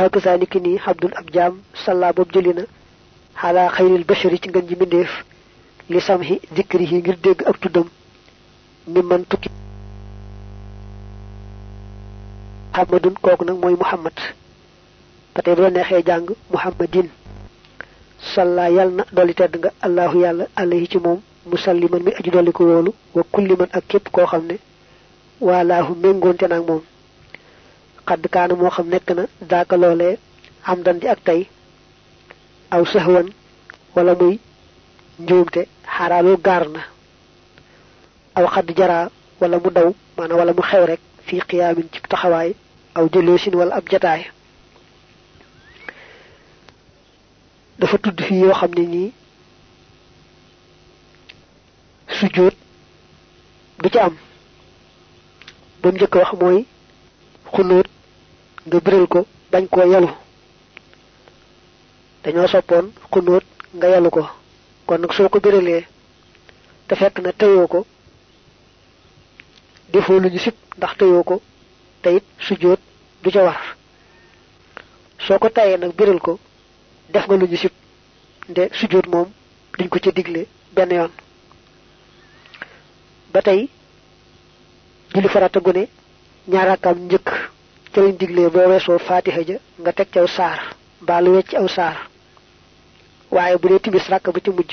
hakaza niki ni abdul ab jaam salla bob jëlina ala khairil bashari ci ngeen ji mindeef li samhi zikrihi ngir dégg ak tuddam. Mi man tukki. Muhammadun nag mooy muhammad. Bu la neexee jàng muhammadin. Salla yal na dolli tedd nga allahu yàlla alayhi ci moom musalliman mi aju dolli ko wa kulli man ak képp koo xam ne walaahu méngoonte naag قد كان مو خم نكنا ذاك لولا أم دن دي أكتاي أو سهون ولا موي نجومت حرالو غارنا أو قد جرى ولا مو دو مانا ولا مو خيرك في قيام تكتخواي أو جلوسين ولا أبجتاي dafa tudd fi في xam ne nii sujjóot du ci am. Bam njëkk wax mooy xunóot nga biral ko bañ koo yalu dañoo soppoon xunóot nga yalu ko. Kon nag soo ko biralee te fekk na teyoo ko defoo lu ñu sib ndax teyoo ko te it sujjóot du ca war. Soo ko tayee nag biral ko def nga lu ñu sib nde sujjóot moom duñ ko ca digle benn yoon. Ba tey julli farata gu ne ñaaraakam njëkk ca lañ diglee boo weesoo faatiha ja nga teg ci aw saar mbaa lu wecc aw saar. Waaye bu dee timis ràkk ba ci mujj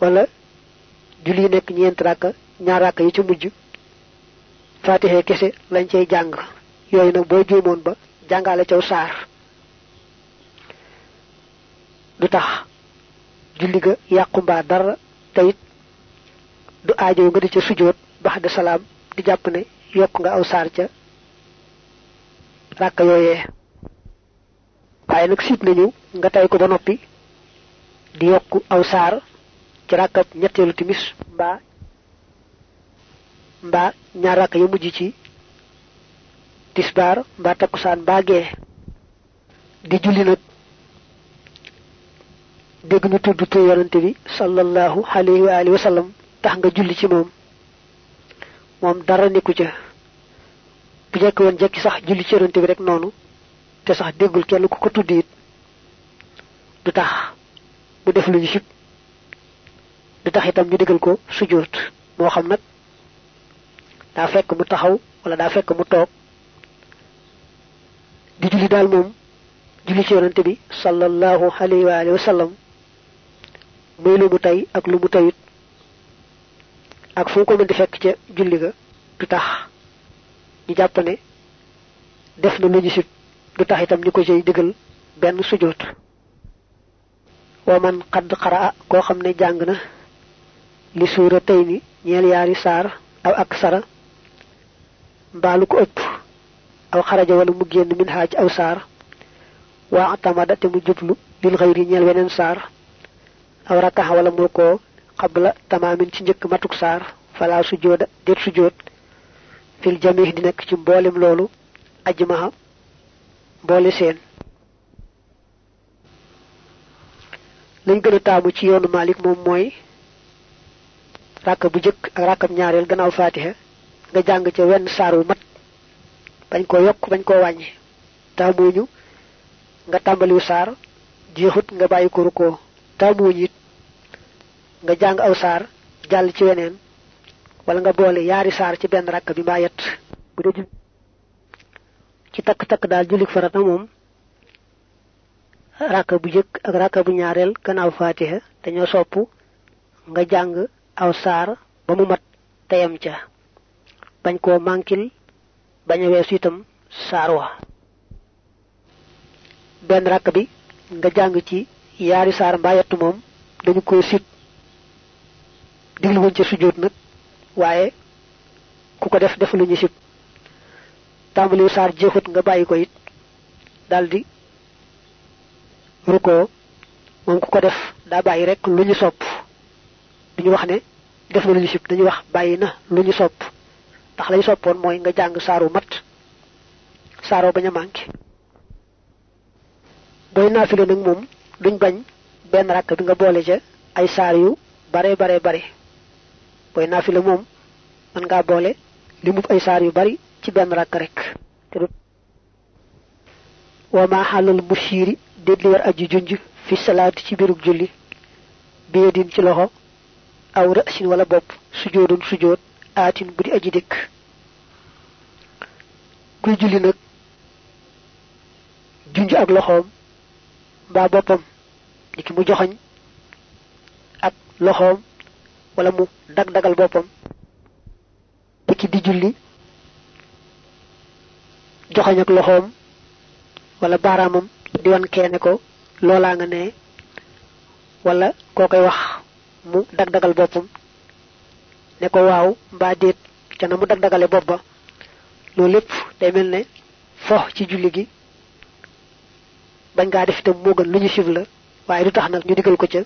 wala julli yi nekk ñeent ràkk ñaar ràkk yi ci mujj faatiha kese lañ cay jàng. Yooyu nag boo juumoon ba jàngale caw saar. Du tax julli ga yàqu mbaa dara te it du aajo nga di ca sujjóot bax de di jàpp ne yokk nga aw saar ca ràkk yooyee waaye nag siit nañu nga tay ko ba noppi di yokk aw ci ràkkab ñetteelu timis mbaa mbaa ñaar ràkk ya mujj ci tisbaar mbaa takkusaan mbaa di julli nag dégg ñu tudd tur yonante bi sallallahu alayhi wa alihi wa sallam tax nga julli ci moom. Moom dara ca bu jekk woon jekki sax julli ci yonante bi rek noonu te sax déggul kenn ku ko tudd it du tax mu def lu ñu sib du itam ñu digal ko sujjóot moo xam nag daa fekk mu taxaw wala daa fekk mu toog di julli daal moom julli ci yonante bi sallallahu alayhi wa alihi wa sallam muy lu mu tey ak lu mu teyut ak fu ko mën di fekk ca julli ga du ñu jàpp ne def na lu ñu sib du tax itam ñu ko cay digal benn sujjóot. wa man xadd xaraa koo xam ne jàng na li suura tey ni ñeel yaari saar aw ak sara mbaalu ko ëpp aw xaraja wala mu génn min xaaj aw saar waa atamada te mu jublu lil ñeel weneen saar aw rakkaxa wala mu ko xabla tamaamin ci njëkk matuk saar sujjóot fil jamih di nekk ci mboolem loolu ajmaha mboole seen. Lañ gën a ci yoonu Malik moom mooy ràkka bu jëkk ak ràkkam ñaareel gannaaw faatiha nga jàng ca wenn saar wu mat bañ koo yokk bañ koo wàññi. Nga saar jeexut nga ko nga aw saar ci wala nga boole yaari saar ci benn ràkk bi mbaa bu dee ci takk-takk daal jullik farata moom ràkka bu jëkk ak ràkka bu ñaareel gannaaw faatiha dañoo sopp nga jàng aw saar ba mu mat teyam ca. Bañ koo mànkil bañ a weesu itam saar wa. Benn ràkk bi nga jàng ci yaari saar mbaa yett moom dañu koy sit. Diglu woon ca sujjóot nag waaye ku ko def def lu ñu sib. Tàmbaliwu saar jeexut nga bàyyi ko it. Daldi rukkoo. Moom ku ko def daa bàyyi rek lu ñu sopp. Duñu wax ne def na lu ñu sib dañuy wax bàyyi na lu ñu sopp. Ndax lay soppoon mooy nga jàng saaru mat. Saaroo bañ a manqué. Booy naafile nag moom duñ bañ benn rakk bi nga boole ca ay saar yu bare bare bare booy naafile moom mën ngaa boole li mu ay saar yu bari ci benn rakk rek. Te wa ma halal mushiri déet war aji junj fi salaati ci birug julli. Biyadin ci loxo aw ra'sin wala bopp sujoodun sujood aatin bu di aji dëkk kuy julli nag junj ak loxoom mbaa boppam niki mu joxoñ ak loxoom wala mu dag dagal boppam niki di julli joxoñ ak loxoom wala baaraamam di wan keene ko loolaa nga ne wala koo koy wax mu dag dagal boppam ne ko waaw mbaa déet ca na mu dag dagale bopp ba. Loolu lépp day mel ne fo ci julli gi bañ ngaa def itam moo gën lu ñu sib la waaye du tax ñu digal ko ca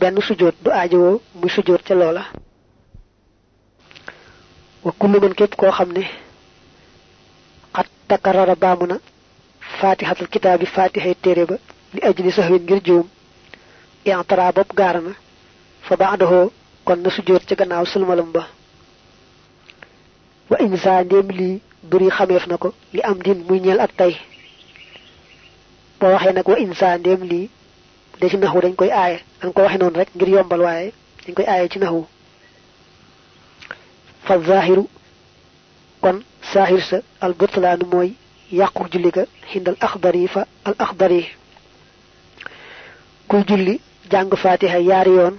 benn sujoot du aajowoo muy sujoot ca loola. Wa kullu man képp koo xam ne xat takarara baamu na fatihatul kitaabi fatihay téere ba li ajli sahwin ngir juum i'tara bopp gaara na fa ba'dahu kon na sujoot ca gannaaw sulmalam ba. Wa insa ndéem lii buri xameef na ko li am din muy ñeel ak tey. Boo waxee nag wa insa ndéem de ci naxu dañ koy aaye dañ ko waxe noonu rek ngir yombal waaye dañ koy aaye ci naxu fa zahiru kon sahir sa al butlaanu mooy yàqu julli ga xindal axdari fa al axdari kuy julli jàng fatiha yaari yoon.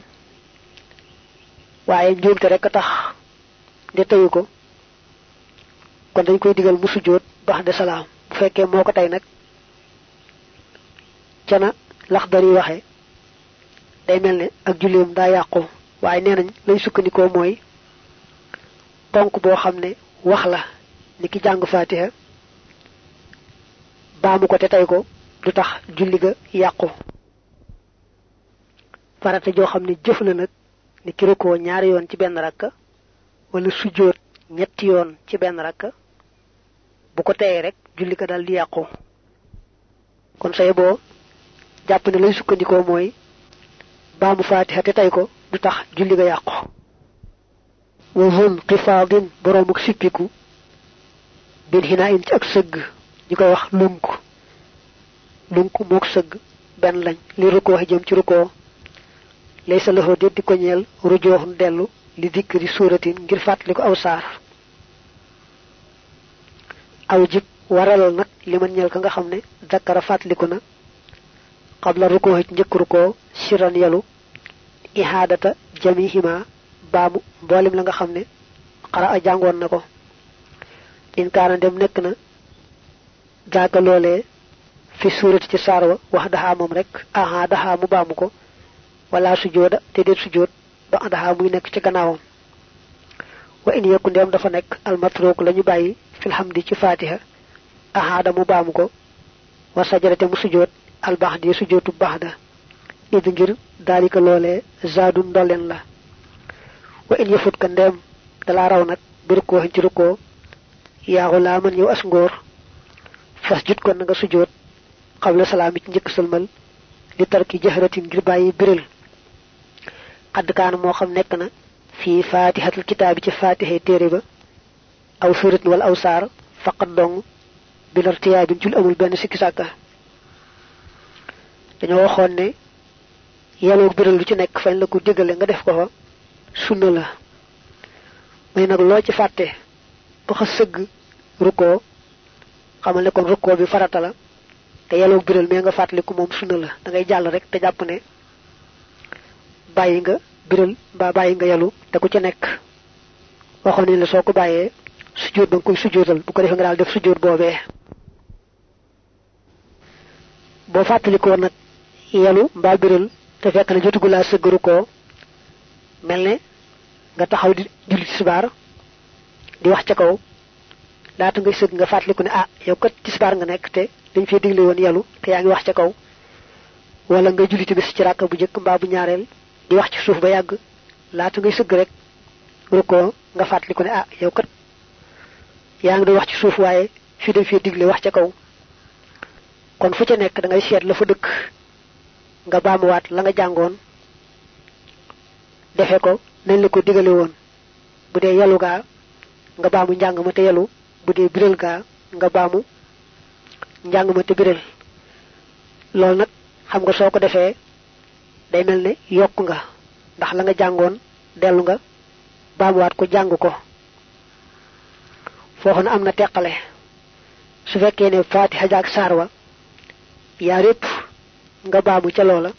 Waaye njuumte rek a tax. De teyu ko. Kon dañ koy digal mu sujjóot bax de salaam. Bu fekkee moo ko tey nag cana laxdar yi waxe day mel ne ak julleem daa yàqu waaye nee nañ lay sukkandikoo mooy ponk boo xam wax la ni ki fatiha baamu ko te tey ko du tax julli ga yàqu. Farata joo xam jëf la ni ki rukkoo ñaari yoon ci benn rakka wala sujjóot ñetti yoon ci benn rakka bu ko rek julli ga dal di kon say boo jàpp ne lay sukkandikoo mooy baamu fatiha te tey ko du tax julli ga yàqu. Wa zul xifaadin boroomuk sippiku bin xinaa in ci ak sëgg. Ñu koy wax lunk. Lunk mook sëgg benn lañ. Li rukkoo jëm ci rukkoo lay sa loxo déddi ko ñeel rujooxun li suuratin ngir fàttali aw saar. Aw jib waralal nag li ñeel ka nga na xabla rukkoo ci njëkk rukkoo siran yalu ihaadata jamihima baamu mboolem la nga xam ne xara a jàngoon in kaana dem nekk na jaaga loolee fi suurati ci saar wa wax daxaa moom rek aha daxaa mu baamu ko wala sujooda te déet sujood ba daxaa muy nekk ci gannaawam. Wa in yekku ndeem dafa nekk almatrook la ñu bàyyi filhamdi ci fatiha ahaada mu baamu ko wa mu sujood albaxdi sujootu baxda id ngir daalika loolee zaadu ndolleen la wa in yëfut ka ndeem dalaa raw nag bi rukkoo ci rukkoo yaaxu laa man yow as ngóor fas jut kon nga sujoot xabla salaami ci njëkk sëlmal li tarki jahratin ngir bàyyi biral xadd kaana moo xam nekk na fii faatihatul kitaabi ci téere ba aw suuratin wala aw saar faqat dong bi lar tiyaabin jul amul sàkka dañoo waxoon ne yàlla biral lu ci nekk fañ la ko digale nga def ko fa, sunna la. May nag loo ci fàtte, ba xa sëgg, rukkoo, xamal ne kon rukkoo bi farata la, te yàlla biral mais nga fàttaliku moom sunna la. Da ngay jàll rek te jàpp ne bàyyi nga biral mbaa bàyyi nga yalu te ku ci nekk. Waxoon ne la soo ko bàyyee sujjóot ba nga koy sujjóotal bu ko defee nga daal def sujjóot boobee. Boo fàttalikoo nag yalu mbaa biral te fekk na jotugu laa sëgg rukkoo mel ne nga taxaw di julli tisbaar di wax ca kaw. Laata ngay sëgg nga fàttaliku ne ah yow kat tisbaar nga nekk te dañ fee digle woon yalu te yaa wax kaw. Wala nga julli ci bu bu di wax ci suuf ba yàgg. Laata ngay sëgg rek rukkoo nga fàttaliku ne ah yow kat yaa ngi wax ci suuf waaye fii dañ fee digle wax ca kaw. Kon fu ca nekk da ngay la fa dëkk nga baamuwaat la nga jàngoon. defe ko nañ la ko digale woon. bu dee yalu gaa nga baamu njàng ma te yalu. bu dee biral gaa nga baamu njàng ma te biral. loolu nag xam nga soo ko defee day mel ne yokk nga. ndax la nga jàngoon dellu nga baamuwaat ko jàng ko. foofu na am na su fekkee ne fatiha jaak saar wa yépp nga baamu ca loola.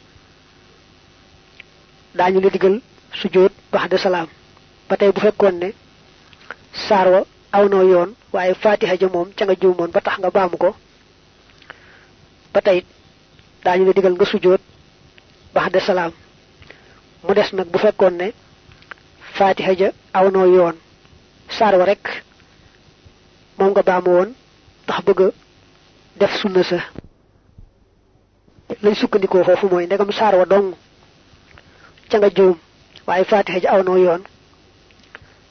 Daañu la digal sujjóot baxda salaam. Ba tey bu fekkoon ne saar wa aw noo yoon waaye fatiha ja moom ca nga juumoon ba tax nga baamu ko ba tey daañu la digal nga sujjóot baxda salaam. Mu des nag bu fekkoon ne fatiha ja yoon rek moom nga baamu woon tax bëgg def sunna sa lañ sukkandikoo foofu mooy ndegam saar wa dong. Ca nga juum waaye fatiha ja aw noo yoon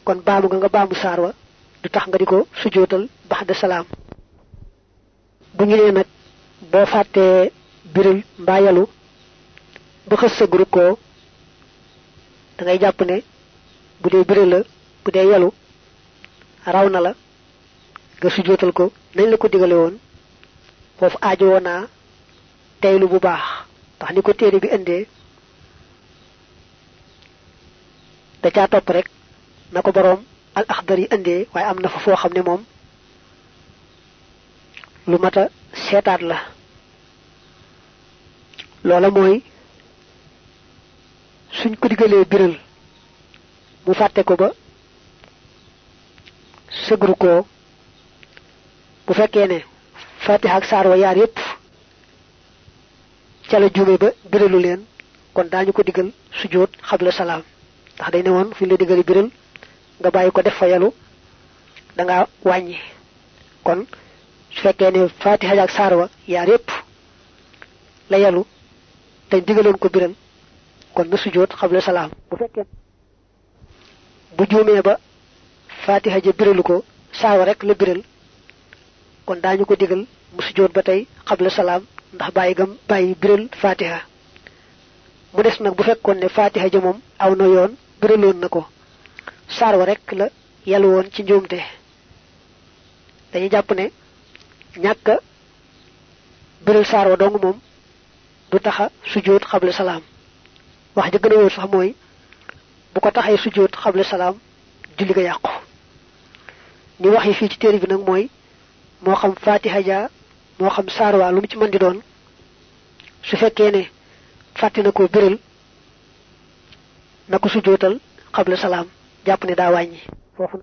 kon baamu nga baamu saar wa du tax nga di ko sujootal baxda salaam. Bu ñu nee nag boo biril mbaa yalu ba xës sa groupe ko da ngay jàpp ne bu dee biril la bu dee yalu raw na la nga sujootal ko nañ la ko digale woon foofu teylu bu baax ndax ni ko téere bi indee da caa topp rek. Na ko al axdar yi indee waaye am na fa foo xam ne moom. Lu mat a la. Loola mooy suñ ko biral ko ba ko. Bu fatiha ak wa yépp ca la juume ba biralu leen kon daañu ko digal sujjóot xabla salaam. Ndax day ne woon fi la digali biral nga bàyyi ko def fa yalu da nga wàññi. Kon su fekkee ne fatiha ak saar wa yaar yépp la yalu te digaloon ko biral kon na sujjóot xabla salaam. Bu fekkee bu juumee ba fatiha ja biralu ko saar wa rek la biral kon daañu ko digal mu sujjóot ba tey xabla ndax bàyyi gam bàyyi biral fatiha. mu des nag bu fekkoon ne fatiha ja moom aw na yoon biraloon na ko. Saar wa rek la yàlla woon ci njuumte. Dañuy jàpp ne ñàkk biral saar wa dong moom du taxa sujjóot xabla salaam. Wax ja gën a wóor sax mooy bu ko taxee sujjóot salaam julli ga yàqu. Ni wax yi fii ci téere bi nag mooy moo xam fatiha ja moo xam saar waa lu ci mën di doon su fekkee ne fàtte na ko biral na ko sujjóotal xabla salaam jàpp ne daa wàññi. Foofu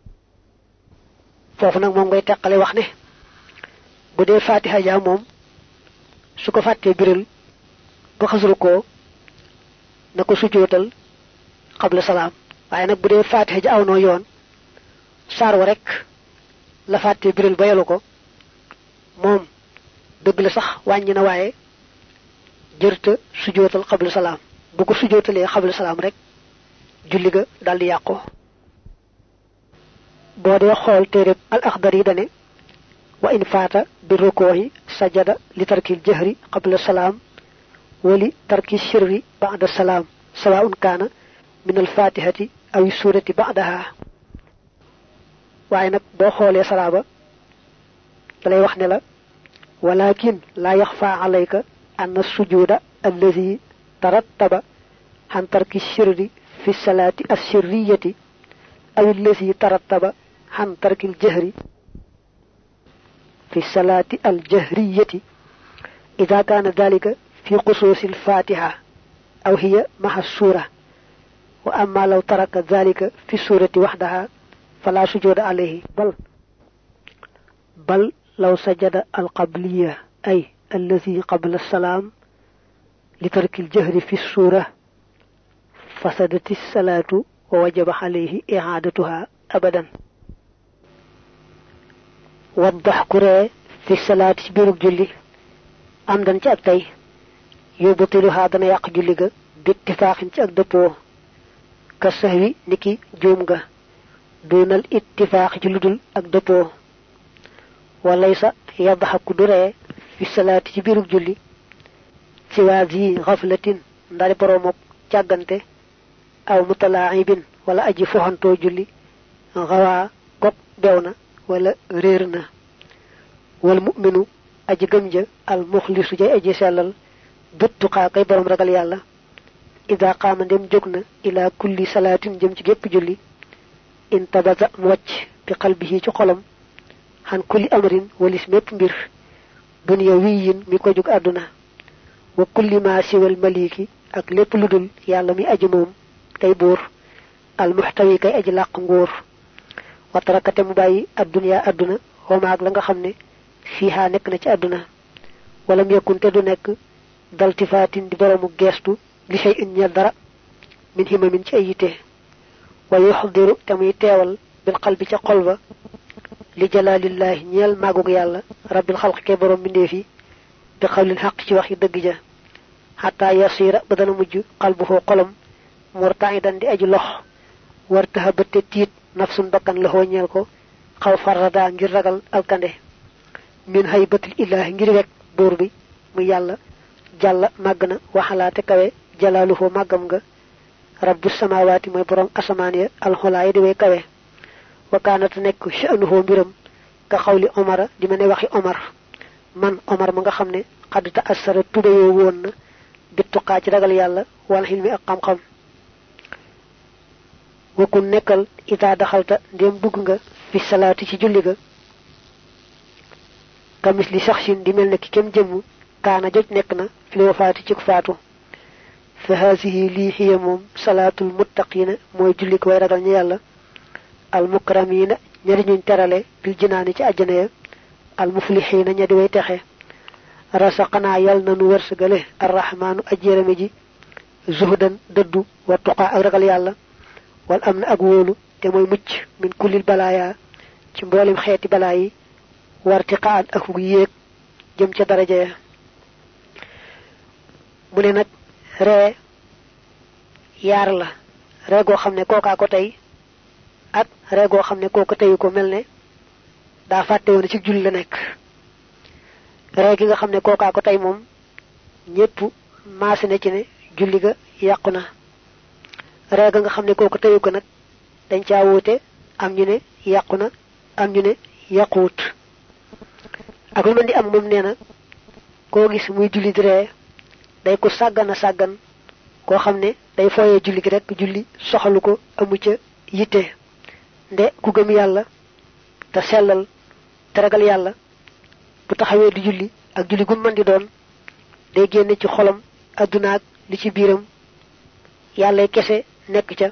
foofu nag moom ngay teqale wax ne bu dee fatiha ja moom su ko fàttee biral ba xasru ko bu fatiha ja wa rek la fàttee biral ba yelu ko dëgg la sax wàññi na waaye jërta sujootal xabla salaam. bu ko sujootalee xabla salaam rek julli ga daldi yàqu. boo dee xool téereb al axdar yi dane wa in faata bi rukoohi sajada li tarkil jahri qabla salaam wa li tarki sirri ba'da salaam sawaun kaana min al fatihati aw surati ba'daha. waaye nag boo xoolee salaaba dalay wax ne la walakin laa yaxfa alayka anna sujuda alladi tarattaba xan tarki sirri fi salaati assirriyati aw alladi tarattaba xan tarki aljahri fi salaati aljahriyati ida kaana dalika fi xusuusi alfatiha aw hiya maxa suura wa amma law taraka dalika fi suurati waxdaha fala sujuda alayhi bal bal لو سجد القبلية أي الذي قبل السلام لترك الجهر في السورة فسدت الصلاة ووجب عليه إعادتها أبدا. وضح كره في الصلاة بيرك جلي. أم دان يبطل هذا ما يقجل باتفاق تأكدبوه كسهوي نكي جومغا دون الاتفاق جلدل أكدبو walaysa yadhaku duree fi salaati ci biirug julli ci waa zi xaflatin ndari boromok càggante aw mutalaibin wala aji foxantoo julli xawaa gog bew na wala réer na. Wal muminu aji gëm ja al muxlisu jay aji sellal bittuqaa kay borom ragal yàlla ida qaama ndem jóg ila kulli salaatin jëm ci gépp julli intabata mu wàcc bi qalbihi ci xolam xan kulli amrin walis mépp mbir dunya wiyin mi ko jóg àdduna wa kulli ma siwal maliki ak lépp lu dul yàlla mi aji moom kay buur al muxtawi kay aji làq nguur wa tarakate mu bàyyi adduniya àdduna wamaag la nga xam ne fiiha nekk na ci àdduna walam yakun te du nekk daltifaatin di boroomu geestu li shay in ñeel dara min himamin ci ay yitte wa yuxdiru te muy teewal bil qalbi ca xol ba li jalaalillahi ñeel màggug yàlla rabbil xalq ke borom mbindeef yi bi xawlil xaq ci wax yi dëgg ja. Xataa yasira ba dana mujj qalbuhu xolam murtaidan di lox war taxa bëtte tiit nafsun bakkan la ñeel ko xaw farrada ngir ragal alkande. Min haybatil ilahi ngir wek buur bi mu yàlla jàlla kawe jalaaluhu màggam nga. Rabbu samawaati mooy borom ya way kawe وكانت نك شأنه برم كخول عمر دي من وخي عمر. من عمر مغا خمني قد تأثر تبي وون بالتقى تي دغال يالا والحلم أقام خم وكن نكل إذا دخلت ديم دوغغا في الصلاة تي جوليغا. كمثل شخص دي ملنك كيم جيم كان جوج نكنا في وفاتي تي كفاتو فهذه لي هي صلاة المتقين موي جوليك وي دغال al mukramina ña di ñuñ terale bil jinaani ci àjjana ya al muflixiina ña di way texe. Rasaqanaa yal na nu wërsëgale arrahmaanu ajjérame ji zuhdan dëddu wa tuqaa ak ragal yàlla wal am na ak wóolu te mooy mucc min kullil balaaya ci mboolem xeeti balaa yi wartiqaan ak ca daraja ya. Mu ne nag ree yaar la. Ko tey ak ree goo xam ne kooka teyu ko mel ne daa fàtte woon ci julli la nekk. Ree gi nga xam ne kookaa ko tey moom ñépp maase na ci ne julli ga yàqu na. Ree ga nga xam ne kooka teyu ko nag dañ caa wuute am ñu ne yàqu na am ñu ak lu mën di am moom nee na koo gis muy julli di ree day ko sàggan sàggan koo xam ne day fooyee julli gi rek julli soxalu ko amu ca yitte. Nde ku gëm yàlla te sellal te ragal yàlla bu taxawee di julli ak julli gu mën di doon day génne ci xolam addunaak li ci biiram. Yàlla kese nekk ca.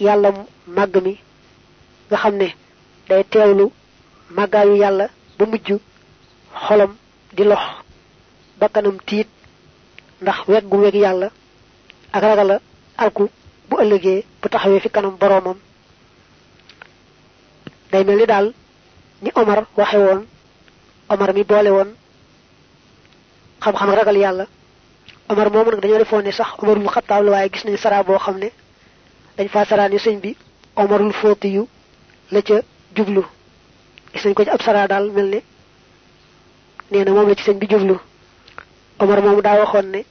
Yàlla màgg mi nga xam ne day teewlu màggaayu yàlla ba mujj xolam di lox bakkanam tiit ndax weg gu weg yàlla ak ragala alku bu ëllëgee bu taxawee fi kanam boroomam day mel ni daal ni Omar waxe woon Omar mi boole woon xam-xam ragal yàlla. Omar moomu nag dañoo defoon ne sax Omarul Xattaab la waaye gis nañu saraa boo xam ne dañ faa saraa ni sëñ bi Omarul Fóoti yu la ca jublu. Gis nañ ko ci ab saraa daal mel ne nee na moom la ci sëñ bi jublu. Omar moomu daa waxoon ne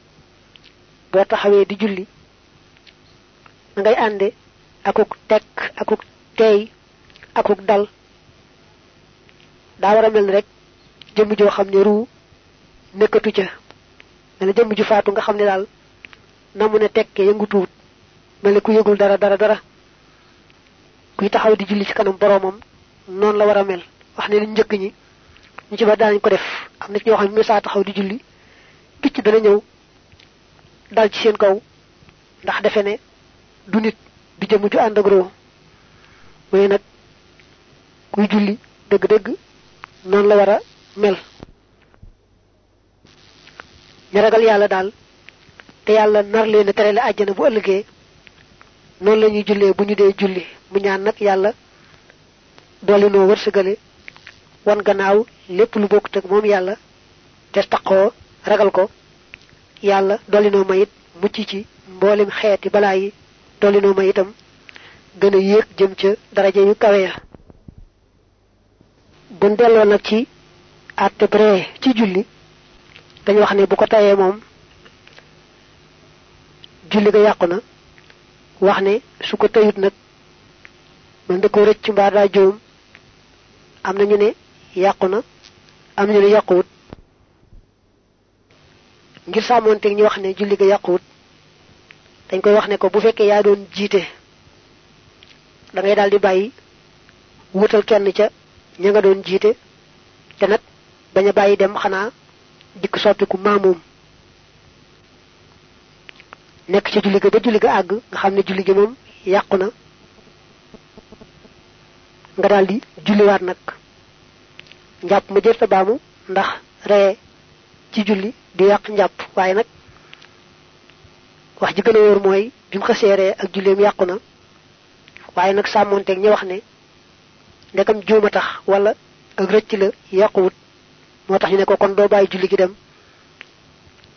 boo taxawee di julli ngay ànde akuk tekk akuk teey akuk dal. Daa war a mel rek jëmm joo xam ne ruu nekkatu ca. Mel ne jëmm ju faatu nga xam ne daal na mu ne tekkee yëngutuwut. Mel ne ku yëgul dara dara dara. Kuy taxaw di julli ci kanam boroomam noonu la war a mel. Wax ne li njëkk ñi ñu ci ba daanañ ko def. Am na ci taxaw di julli picc dana ñëw dal ci seen kaw. Ndax defe ne du nit du jëmm ju ak kuy julli dëgg-dëgg noonu la war a mel. Ñu ragal yàlla daal te yàlla nar leen tere la àjjana bu ëllëgee noonu la ñuy jullee bu julli. Mu ñaan nag yàlla dooli noo wërsëgale wan gannaaw lépp lu bokkut ak moom yàlla te taqoo ragal ko. Yàlla dolli noo ma it mucc ci mboolem xeeti balaa yi dolli noo ma itam gën a jëm ca yu ya buñ delloo nag ci àtte bree ci julli dañu wax ne bu ko tayee moom julli ga yàqu na wax ne su ko tayut nag man da ko rëcc mbaa daa juum am na ñu ne yàqu am ñu ne ngir wax ne julli ga dañ koy wax ne ko bu doon da ngay wutal kenn ca ña nga doon jiite. Te nag bañ bàyyi dem xanaa dikk soppiku maamoom. Nekk ci julli ga ba julli ga àgg nga xam ne julli gi moom yàqu na. Nga daal di julliwaat nag. Njàpp ma jërta baamu ndax ree ci julli di yàq njàpp. Waaye nag wax ji gën a wóor mooy bi mu xasee ak julleem yàqu na. Waaye nag sàmmonteeg ñi wax ne ndekam juuma tax wala ak rëcc la yàquwut moo tax ñu ne ko kon doo bàyyi julli gi dem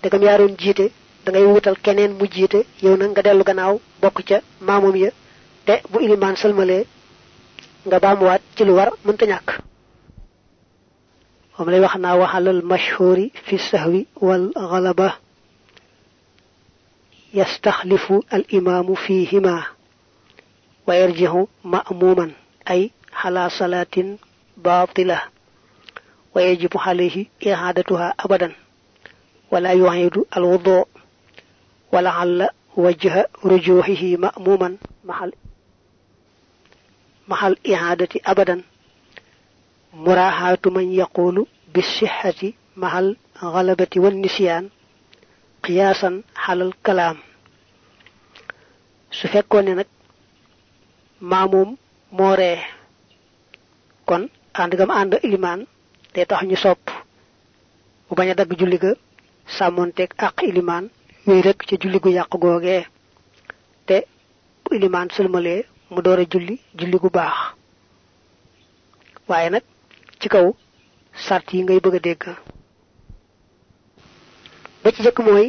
ndegam yaa doon jiite da ngay wutal keneen mu jiite yow nag nga dellu gannaaw bokk ca maamum ya te bu ilimaan sëlmalee nga baamuwaat ci lu war mënta ñàkk moom lay wax naa waxalal mashhuri fi sahwi wal galaba yastaxlifu al imaamu fihima wa yarjihu ma'muman على صلاة باطلة ويجب عليه إعادتها أبدا ولا يعيد الوضوء ولعل وجه رجوحه مأموما محل محل إعادة أبدا. مراحة من يقول بالصحة محل غلبة والنسيان قياسا على الكلام. su fekkoon ne nag kon ànd gam ànd ilimaan te tax ñu sopp. Bu bañ a dagg julli ga sàmmonteeg àq ilimaan wéy rek ca julli gu yàq googee. Te bu ilimaan sëlmalee mu door julli julli gu baax. Waaye nag ci kaw sart yi ngay bëgg dégg. Ba ci jëkk mooy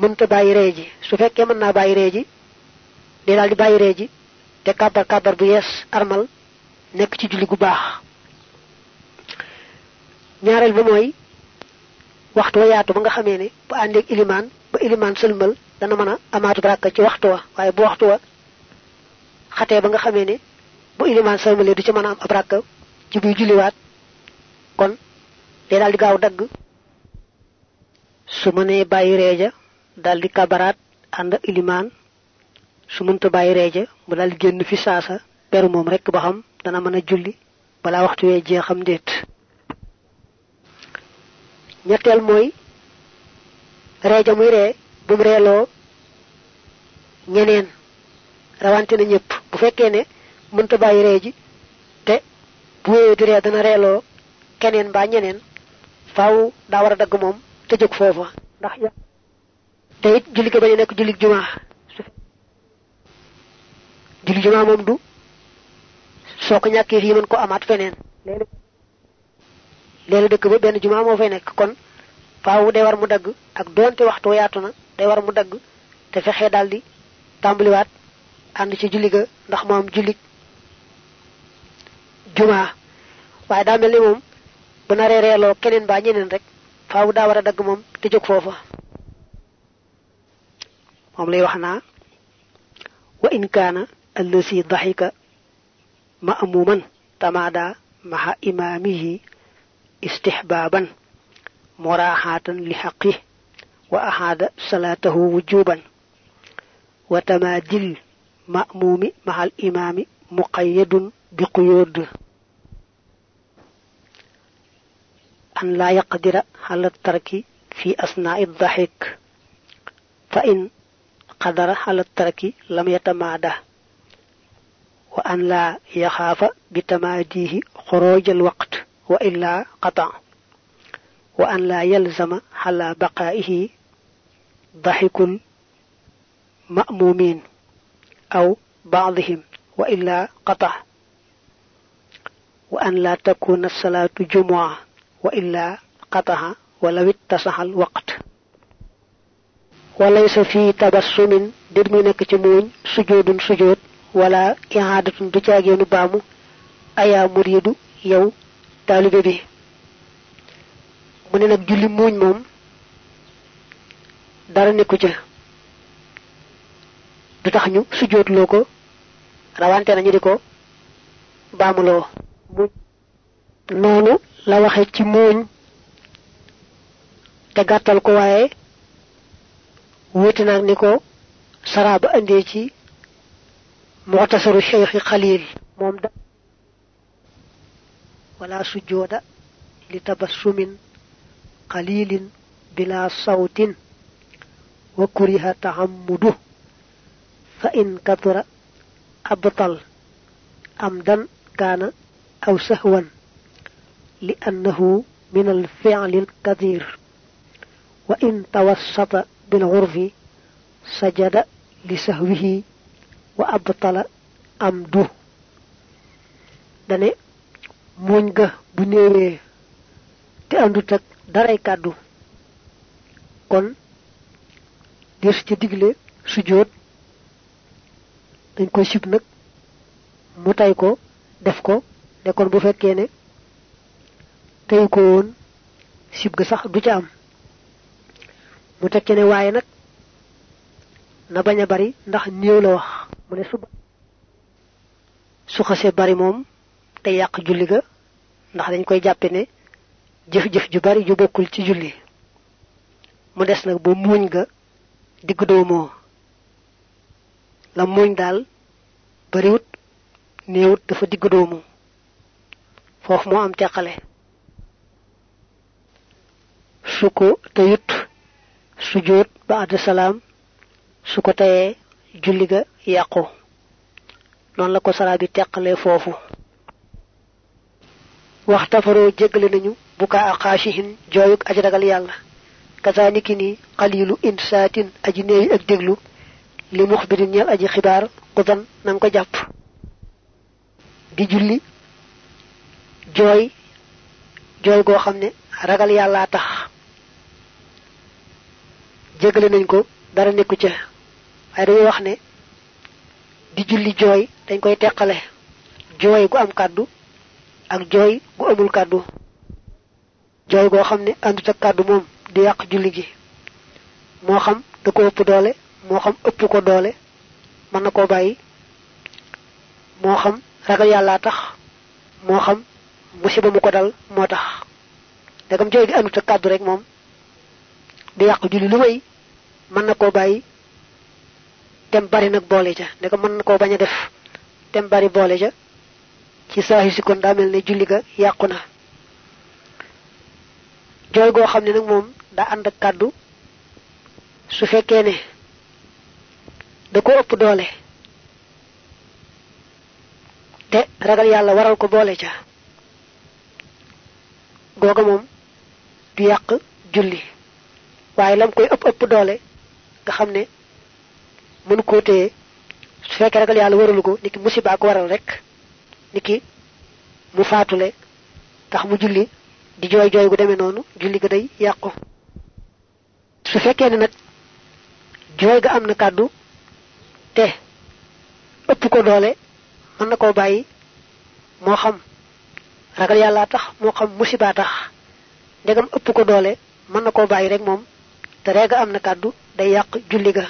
mënta bàyyi ree ji. Su fekkee mën naa bàyyi ji di bàyyi ji te bu yees armal nekk ci julli gu baax. ñaareel ba mooy waxtu wa yaatu ba nga xamee ne bu àndeeg ilimaan ba ilimaan sëlmal dana mën a amaatu rakka ci waxtu wa. Waaye bu waxtu wa ba nga xamee ne bu ilimaan sëlmalee du ci mën a am ab ci buy julliwaat kon day daal di gaaw dagg. Su mënee bàyyi reeja daal di kabaraat ànd ak ilimaan. Su mënta bàyyi reeja mu daal di génn fi saasa beru moom rek ba xam dana mën a julli balaa waxtu wee jeexam déet. Ñetteel mooy reeja muy ree bu mu reeloo ñeneen rawante na ñëpp bu fekkee ne mënta bàyyi ree ji te bu wéyee di ree dana reeloo keneen mbaa ñeneen faaw daa war a dagg moom te foofa. Ndax te it julli ko bañ a nekk julli jumaa. Julli jumaa moom du soo ko ñàkkee fii mën ko amaat feneen. Léegi dëkk ba benn jumaa moo fay nekk. Kon faaw day war mu dagg ak doonte waxtu yaatu na day war mu dagg te fexee daal di tàmbaliwaat ànd ci julli ga ndax moom julli jumaa. Waaye daa mel ni moom bu naree reeloo keneen baa ñeneen rek faaw daa war a dagg moom te jóg foofa. Moom lay wax naa wa in kaana allasi daxika مأموما تمادى مع إمامه استحبابا مراحة لحقه وأحاد صلاته وجوبا. وتمادل مأموم مع الإمام مقيد بقيود. أن لا يقدر على الترك في أثناء الضحك. فإن قدر على الترك لم يتماده qadara xala tarki lam yatamaada wa an laa yaxaafa bi tamaadihi xoroojal waqt wa illaa qata wa an laa yalzama xala baqaa'ihi daxikul ma'muumiin aw baadihim wa illaa qata wa an laa takuna salaatu jumua wa illaa qataha wala wit tasaxal waqt walaysa fi tabassumin dir muy nekk ci muuñ sujoodun sujood wala ihaadatun du caageenu baamu ayaa muriidu yow taalibe bi. Mu ne nag julli muuñ moom dara nekku ca. Du tax ñu sujootloo ko rawante nañu di ko baamuloo. Noonu la waxe ci te ko waaye nak niko saraba ande ci mu'tasaru shaykh khalil mom da wala sujuda li tabassumin qalilin bila sautin wa kuriha ta'ammudu fa in kathura abtal amdan kana aw sahwan لأنه من الفعل الكثير وإن توسط بالعرف سجد wa abtala amdu dane moñ ga bu néewee te andut ak daray kaddu kon des ci diglé su jot dañ ko sip nak mu tay ko def ko ne kon bu kene ne tay ko won sip ga sax du ci am. Mu tekkee ne na baña bari ndax néew la wax. Mu su xasee bari moom te yàq julli ga ndax dañ koy jàppe ne jëf-jëf ju bari ju bokkul ci julli. Mu des nag ba muuñ ga diggu doomoo. La muuñ daal bariwut néewut dafa diggu doomu. Foofu moo am teqale. Su ko teyut sujud ba'da salaam su ko tayee julli ga yàqu. Noonu la ko sara bi teqalee foofu. Waxtafaroo jéggale nañu buka a xaashihin jooyuk aji ragal yàlla. Kazaniki ni qalilu insaatin aji néewi ak déglu. Li muxbirin ñeel aji xibaar xudan nang ko jàpp. Di julli jooy jooy goo xam ne ragal yàlla tax. Jéggale nañ ko dara nekku ca waaye dañuy wax ne di julli jooy dañ koy teqale. Jooy gu am kàddu ak jooy gu amul kàddu. Jooy goo xam ne àndut ak kàddu moom di yàq julli gi. Moo xam da ko ëpp doole moo xam ëpp ko doole mën na koo bàyyi. Moo xam ragal yàlla tax moo xam musiba mu ko dal moo tax. Dagam jooy gi àndut ak kàddu rek moom di yàq julli lu may mën na koo bàyyi tem bari nag boole ca ne ko mën na koo bañ a def. Tem bari boole ca ci saahi si kon daa mel ne julli ga yàqu na. Jooy goo nag moom daa ànd ak kàddu. Su ne da ko ëpp doole. Te ragal yàlla waral ko boole ca googa moom du yàq julli. Waaye lam koy ëpp ëpp doole nga xam ne mënu koo téye su fekkee ragal yàlla waralu ko niki musiba ko waral rek niki mu faatule tax mu julli di jooy jooy gu demee noonu julli ga day yàqu. Su fekkee ne nag jooy ga am na kàddu te ëpp ko doole mën na koo bàyyi moo xam ragal yàlla tax moo xam musiba tax ndegam ëpp ko doole mën na koo bàyyi rek moom te reega am na kàddu day julli ga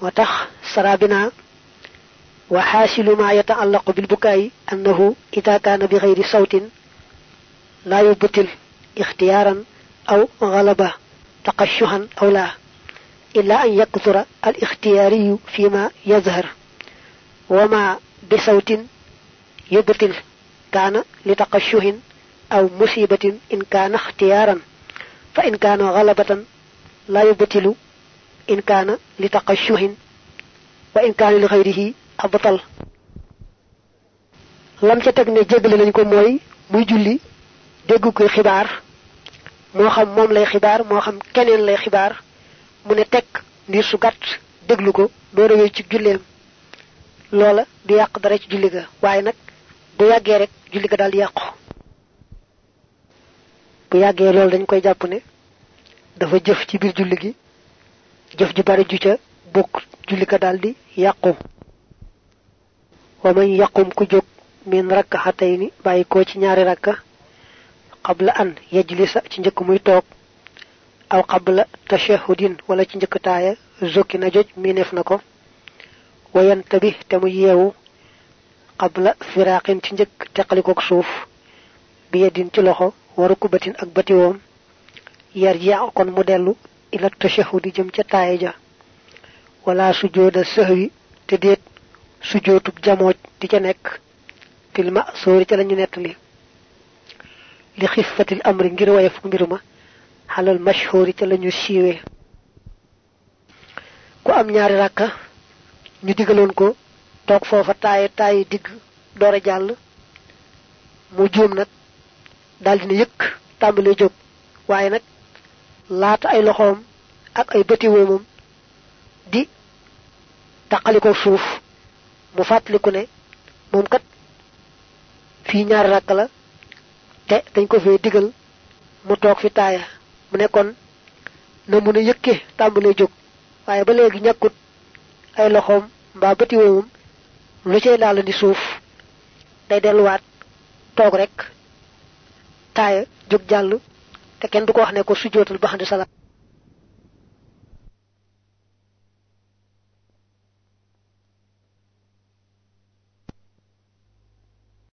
moo tax sarabina wa xaasilu ma yataallaqu bil bukaay annahu ida kaana bi xayri sawtin laa yubtil ixtiyaaran aw galaba taqashuhan aw laa illa an yakthura al ixtiyaariyu fi ma yazhar wa ma bi sawtin yubtil kaana li taqashuhin aw musibatin in kaana ixtiyaaran fa in taqashuhin wa in kaana li xayrihi abtal lam ca teg ne jéggale nañ ko mooy muy julli dégg koy xibaar moo xam moom lay xibaar moo xam keneen lay xibaar mu ne teg ndiir su gàtt déglu ko doo rewee ci julleem loola du yàq dara ci julli ga waaye nag bu yàggee rek julli ga daal di yàqu bu yàggee loolu dañ koy jàpp ne dafa jëf ci biir julli gi jëf ju bari ju ca bokk julli ka daal di yàqu. Wa man yaqum ku jóg min rakkaxatayni bàyyi ko ci ñaari rakka qabla an yajlisa ci njëkk muy toog aw qabla tashahudin wala ci njëkk taaya zokki na joj mineef na ko. Wayanta bi te mu yeewu qabla firaqin ci njëkk teqalikook suuf bi yeddin ci loxo waru kubatin ak batiwoom yar ji kon mu dellu ila tashahudi jëm ca taaye ja. Wala sujooda sahwi te deet sujootub jamooj di ca nekk. Fil ma soori ca lañu nettali. Li amri ngir xalal mashhuri ca lañu siiwee ku am ñaari rakka ñu digaloon ko toog foofa taaye taaye digg door a jàll. Mu juum nag yëkk tàmbalee jóg. Waaye nag laata ay loxoom ak ay bëti woomam di taqaliko suuf mu fàttaliku ne moom kat fii ñaari rakk la te dañ ko fee digal mu toog fi taaya mu ne kon na mun a yëkke tàmbalee jóg waaye ba léegi ñàkkut ay loxoom mbaa bëti woomam lu cay laal suuf day delluwaat toog rek taaya jóg jàll te kenn du ko wax ne ko sujjootal ba xam